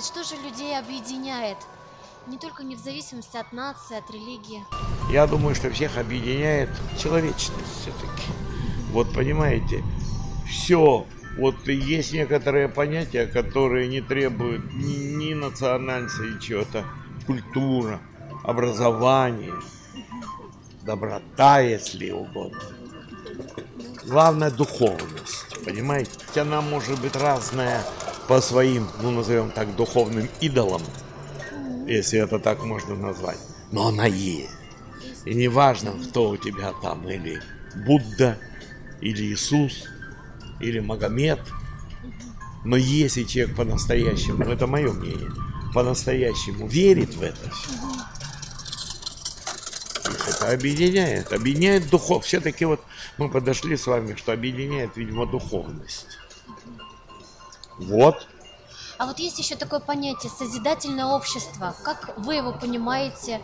Что же людей объединяет? Не только не в зависимости от нации, от религии. Я думаю, что всех объединяет человечность все-таки. Вот понимаете, все, вот есть некоторые понятия, которые не требуют ни, ни национальности, ни чего-то. Культура, образование, доброта, если угодно. Главное духовность, понимаете? Она может быть разная по своим, ну назовем так, духовным идолам, если это так можно назвать. Но она есть. И не важно, кто у тебя там, или Будда, или Иисус, или Магомед. Но если человек по-настоящему, это мое мнение, по-настоящему верит в это все, это объединяет, объединяет духов. Все-таки вот мы подошли с вами, что объединяет, видимо, духовность. Вот. А вот есть еще такое понятие созидательное общество. Как вы его понимаете?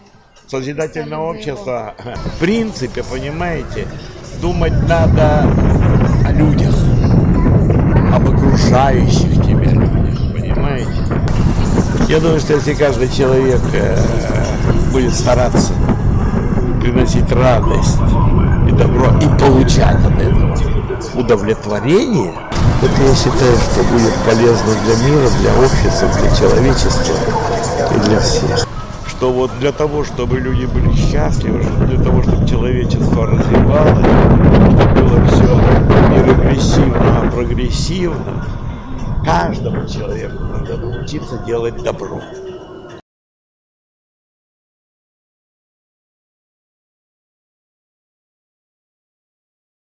Созидательное общество, в принципе, понимаете, думать надо о людях, об окружающих тебя людях, понимаете? Я думаю, что если каждый человек э, будет стараться приносить радость добро и получать от этого удовлетворение, это я считаю, что будет полезно для мира, для общества, для человечества и для всех. Что вот для того, чтобы люди были счастливы, для того, чтобы человечество развивалось, чтобы было все не регрессивно, а прогрессивно, каждому человеку надо научиться делать добро.